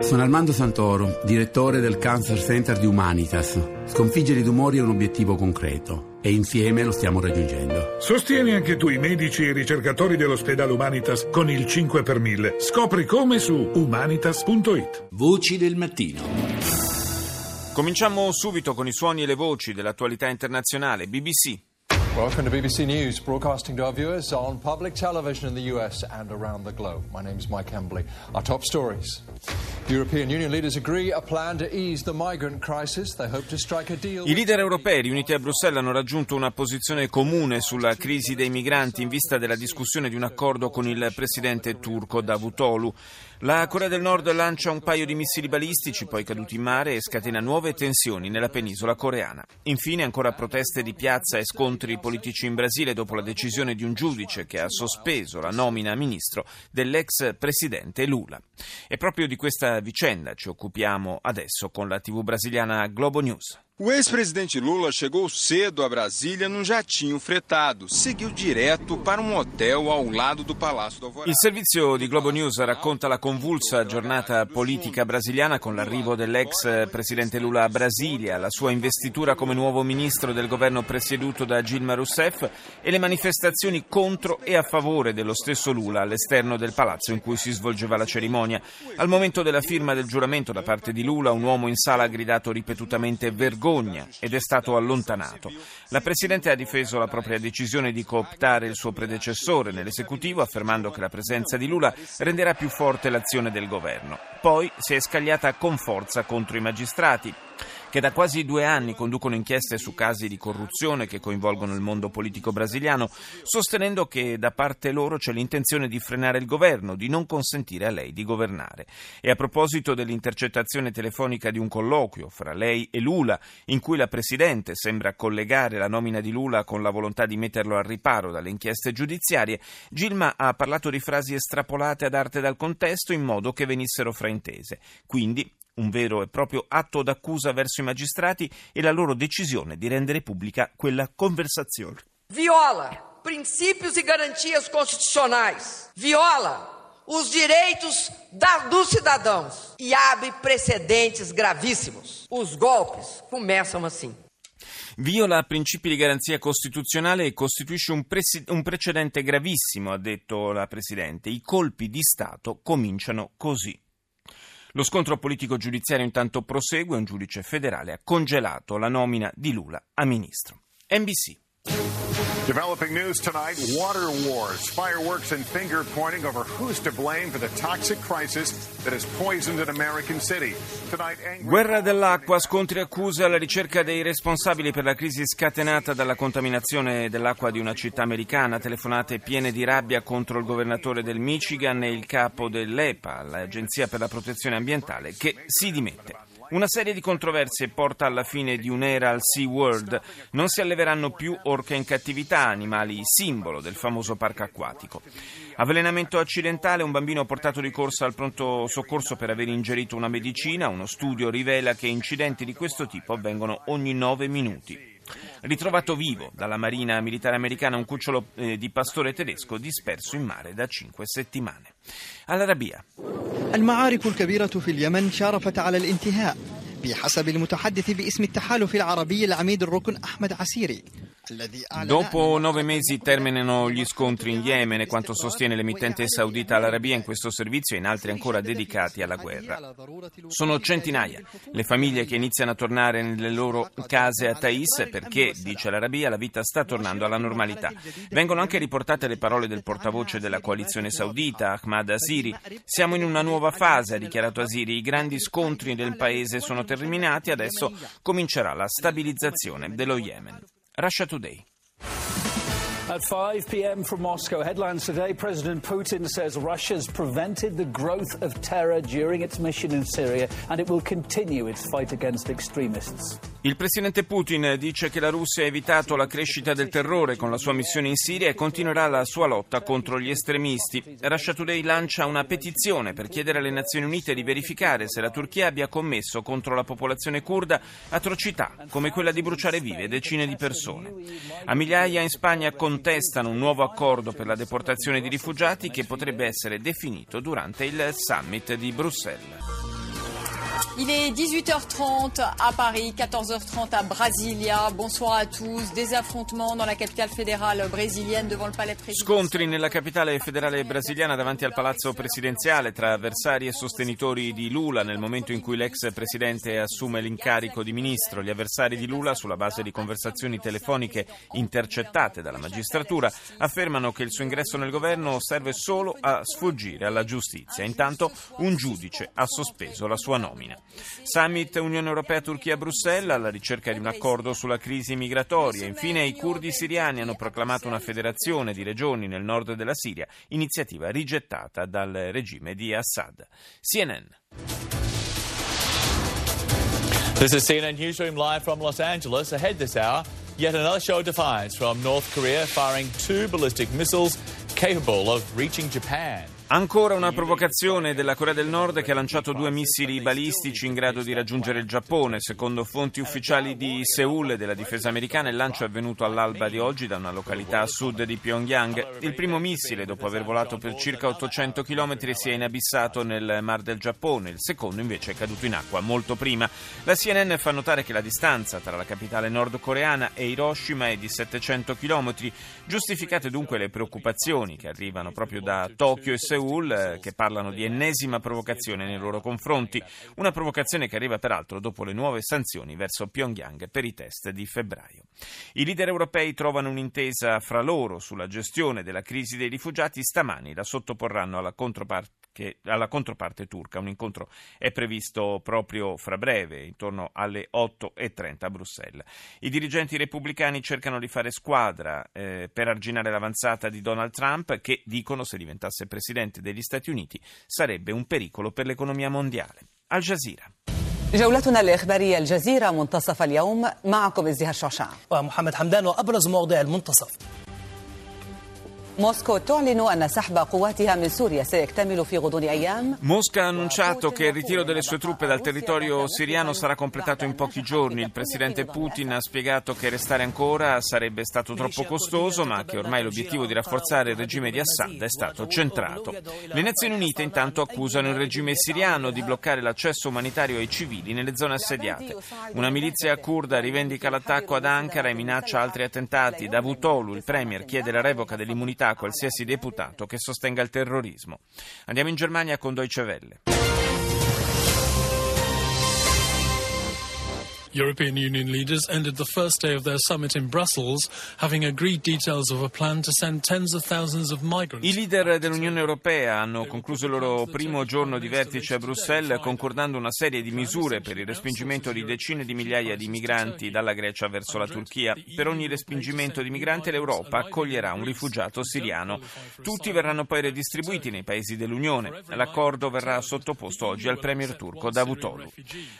Sono Armando Santoro, direttore del Cancer Center di Humanitas. Sconfiggere i tumori è un obiettivo concreto e insieme lo stiamo raggiungendo. Sostieni anche tu i medici e i ricercatori dell'ospedale Humanitas con il 5 per 1000. Scopri come su humanitas.it. Voci del mattino. Cominciamo subito con i suoni e le voci dell'attualità internazionale. BBC. Welcome to BBC News, broadcasting to our viewers on public television in the US and around the globe. My name is Mike Hembley. Our top stories. I leader europei riuniti a Bruxelles hanno raggiunto una posizione comune sulla crisi dei migranti in vista della discussione di un accordo con il presidente turco Davutoglu. La Corea del Nord lancia un paio di missili balistici poi caduti in mare e scatena nuove tensioni nella penisola coreana. Infine ancora proteste di piazza e scontri politici in Brasile dopo la decisione di un giudice che ha sospeso la nomina a ministro dell'ex presidente Lula. E proprio di questa vicenda ci occupiamo adesso con la TV brasiliana Globo News. O ex-presidente Lula chegou cedo a Brasília num jatinho fretado. Seguiu direto para um hotel ao lado do Palácio do Alvorada. Il servizio di Globo News racconta la convulsa giornata politica brasiliana con l'arrivo dell'ex presidente Lula a Brasilia, la sua investitura come nuovo ministro del governo presieduto da Dilma Rousseff e le manifestazioni contro e a favore dello stesso Lula all'esterno del palazzo in cui si svolgeva la cerimonia. Al momento della firma del giuramento da parte di Lula, un uomo in sala ha gridato ripetutamente vergogna ed è stato allontanato. La Presidente ha difeso la propria decisione di cooptare il suo predecessore nell'esecutivo, affermando che la presenza di Lula renderà più forte l'azione del governo. Poi si è scagliata con forza contro i magistrati che da quasi due anni conducono inchieste su casi di corruzione che coinvolgono il mondo politico brasiliano, sostenendo che da parte loro c'è l'intenzione di frenare il governo, di non consentire a lei di governare. E a proposito dell'intercettazione telefonica di un colloquio fra lei e Lula, in cui la Presidente sembra collegare la nomina di Lula con la volontà di metterlo al riparo dalle inchieste giudiziarie, Gilma ha parlato di frasi estrapolate ad arte dal contesto in modo che venissero fraintese. Quindi un vero e proprio atto d'accusa verso i magistrati e la loro decisione di rendere pubblica quella conversazione. Viola princípios e garantias constitucionais. Viola os direitos da, dos cidadãos e abre precedentes gravíssimos. Os golpes começam assim. Viola principi di garanzia costituzionale e costituisce un, presi- un, precedente gravissimo, ha detto la Presidente. I colpi di Stato cominciano così. Lo scontro politico-giudiziario intanto prosegue, un giudice federale ha congelato la nomina di Lula a ministro. NBC. Developing news tonight water wars, fireworks, and finger pointing over who's to blame for the toxic crisis that has poisoned an American city. Tonight, angry... Guerra dell'acqua, scontri e accuse alla ricerca dei responsabili per la crisi scatenata dalla contaminazione dell'acqua di una città americana, telefonate piene di rabbia contro il governatore del Michigan e il capo dell'EPA, l'Agenzia per la Protezione Ambientale, che si dimette. Una serie di controversie porta alla fine di un'era al Sea World. Non si alleveranno più orche in cattività, animali simbolo del famoso parco acquatico. Avvelenamento accidentale, un bambino portato di corsa al pronto soccorso per aver ingerito una medicina. Uno studio rivela che incidenti di questo tipo avvengono ogni nove minuti Ritrovato vivo dalla Marina Militare Americana un cucciolo eh, di pastore tedesco disperso in mare da cinque settimane. All'Arabia. المعارك الكبيرة في اليمن شارفت على الانتهاء بحسب المتحدث باسم التحالف العربي العميد الركن أحمد عسيري Dopo nove mesi terminano gli scontri in Yemen e quanto sostiene l'emittente saudita Al-Arabia in questo servizio e in altri ancora dedicati alla guerra. Sono centinaia le famiglie che iniziano a tornare nelle loro case a Thais perché, dice l'Arabia, la vita sta tornando alla normalità. Vengono anche riportate le parole del portavoce della coalizione saudita, Ahmad Asiri. Siamo in una nuova fase, ha dichiarato Asiri. I grandi scontri del paese sono terminati, adesso comincerà la stabilizzazione dello Yemen. Russia Today. At 5 p.m. from Moscow, headlines today President Putin says Russia's prevented the growth of terror during its mission in Syria and it will continue its fight against extremists. Il presidente Putin dice che la Russia ha evitato la crescita del terrore con la sua missione in Siria e continuerà la sua lotta contro gli estremisti. Russia Today lancia una petizione per chiedere alle Nazioni Unite di verificare se la Turchia abbia commesso contro la popolazione kurda atrocità come quella di bruciare vive decine di persone. A migliaia in Spagna contestano un nuovo accordo per la deportazione di rifugiati che potrebbe essere definito durante il summit di Bruxelles. Il est 18h30 à Paris, 14h30 à Brasilia. Bonsoir à tous. Des affrontements dans la capitale fédérale brésilienne devant le palais présidentiel. Scontri nella capitale federale brasiliana davanti al palazzo presidenziale tra avversari e sostenitori di Lula nel momento in cui l'ex presidente assume l'incarico di ministro. Gli avversari di Lula, sulla base di conversazioni telefoniche intercettate dalla magistratura, affermano che il suo ingresso nel governo serve solo a sfuggire alla giustizia. Intanto un giudice ha sospeso la sua nomina. Summit Unione Europea-Turchia a Bruxelles alla ricerca di un accordo sulla crisi migratoria. Infine i curdi siriani hanno proclamato una federazione di regioni nel nord della Siria, iniziativa rigettata dal regime di Assad. CNN. This is CNN Newsroom live from Los Angeles. Ahead this hour, yet another show of defiance from North Korea firing two ballistic missiles capable of reaching Japan. Ancora una provocazione della Corea del Nord che ha lanciato due missili balistici in grado di raggiungere il Giappone. Secondo fonti ufficiali di Seoul e della difesa americana, il lancio è avvenuto all'alba di oggi da una località a sud di Pyongyang. Il primo missile, dopo aver volato per circa 800 km, si è inabissato nel Mar del Giappone. Il secondo invece è caduto in acqua molto prima. La CNN fa notare che la distanza tra la capitale nordcoreana e Hiroshima è di 700 km. Giustificate dunque le preoccupazioni che arrivano proprio da Tokyo e Seoul Seoul che parlano di ennesima provocazione nei loro confronti, una provocazione che arriva peraltro dopo le nuove sanzioni verso Pyongyang per i test di febbraio. I leader europei trovano un'intesa fra loro sulla gestione della crisi dei rifugiati, stamani la sottoporranno alla controparte che, alla controparte turca. Un incontro è previsto proprio fra breve, intorno alle 8.30 a Bruxelles. I dirigenti repubblicani cercano di fare squadra eh, per arginare l'avanzata di Donald Trump che, dicono, se diventasse presidente degli Stati Uniti sarebbe un pericolo per l'economia mondiale. Al Jazeera. جولتنا الإخبارية الجزيرة منتصف اليوم معكم ازدهار شعشع ومحمد حمدان وأبرز مواضيع المنتصف موسكو تعلن أن سحب قواتها من سوريا سيكتمل في غضون أيام Mosca ha annunciato che il ritiro delle sue truppe dal territorio siriano sarà completato in pochi giorni. Il presidente Putin ha spiegato che restare ancora sarebbe stato troppo costoso, ma che ormai l'obiettivo di rafforzare il regime di Assad è stato centrato. Le Nazioni Unite intanto accusano il regime siriano di bloccare l'accesso umanitario ai civili nelle zone assediate. Una milizia kurda rivendica l'attacco ad Ankara e minaccia altri attentati. Davutoglu, il premier, chiede la revoca dell'immunità a qualsiasi deputato che sostenga il terrorismo. Andiamo in Germania con Deutsche Welle. European Union leaders ended the first day of their summit in Brussels, having agreed details of a plan to send tens of thousands of migrants. I leader dell'Unione Europea hanno concluso il loro primo giorno di vertice a Bruxelles concordando una serie di misure per il respingimento di decine di migliaia di migranti dalla Grecia verso la Turchia. Per ogni respingimento di migranti l'Europa accoglierà un rifugiato siriano. Tutti verranno poi redistribuiti nei paesi dell'Unione. L'accordo verrà sottoposto oggi al premier turco Davutoglu.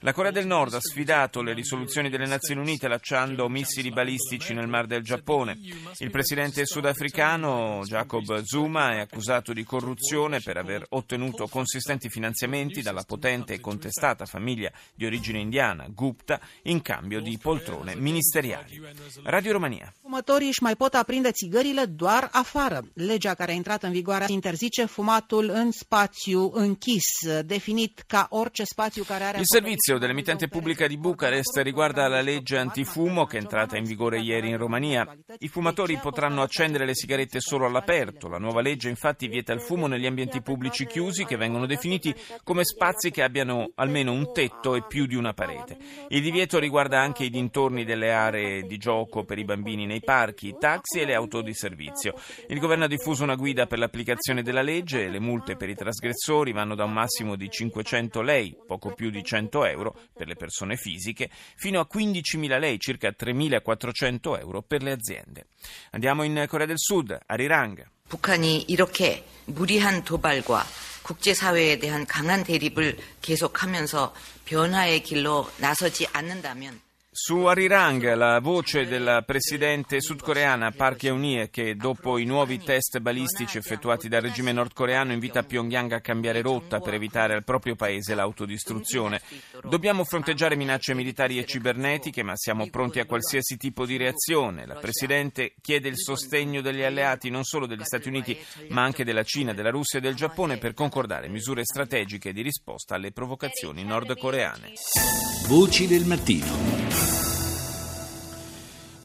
La Corea del Nord ha sfidato le risoluzioni delle Nazioni Unite lanciando missili balistici nel Mar del Giappone. Il presidente sudafricano Jacob Zuma è accusato di corruzione per aver ottenuto consistenti finanziamenti dalla potente e contestata famiglia di origine indiana Gupta in cambio di poltrone ministeriali. Radio Romania. Fumătorii își mai pot aprinde țigările doar afară. Legea care a intrat în vigoare interzice fumatul în spațiu închis, definit ca orice spațiu care are... Il servizio dell'emittente pubblica di Bucarest riguarda la legge antifumo che è entrata in vigore ieri in Romania. I fumatori potranno accendere le sigarette solo all'aperto. La nuova legge infatti vieta il fumo negli ambienti pubblici chiusi che vengono definiti come spazi che abbiano almeno un tetto e più di una parete. Il divieto riguarda anche i dintorni delle aree di gioco per i bambini nei parchi, i taxi e le auto di servizio. Il governo ha diffuso una guida per l'applicazione della legge e le multe per i trasgressori vanno da un massimo di 500 lei, poco più di 100 euro per le persone fisiche, fino a 15.000 lei, circa 3.400 euro per le aziende. Andiamo in Corea del Sud, a Rirang. 북한이 이렇게 무리한 도발과 국제사회에 대한 강한 대립을 계속하면서 변화의 길로 나서지 않는다면 su Arirang, la voce della presidente sudcoreana Park Geun-hye che dopo i nuovi test balistici effettuati dal regime nordcoreano invita Pyongyang a cambiare rotta per evitare al proprio paese l'autodistruzione. Dobbiamo fronteggiare minacce militari e cibernetiche, ma siamo pronti a qualsiasi tipo di reazione. La presidente chiede il sostegno degli alleati non solo degli Stati Uniti, ma anche della Cina, della Russia e del Giappone per concordare misure strategiche di risposta alle provocazioni nordcoreane. Voci del mattino.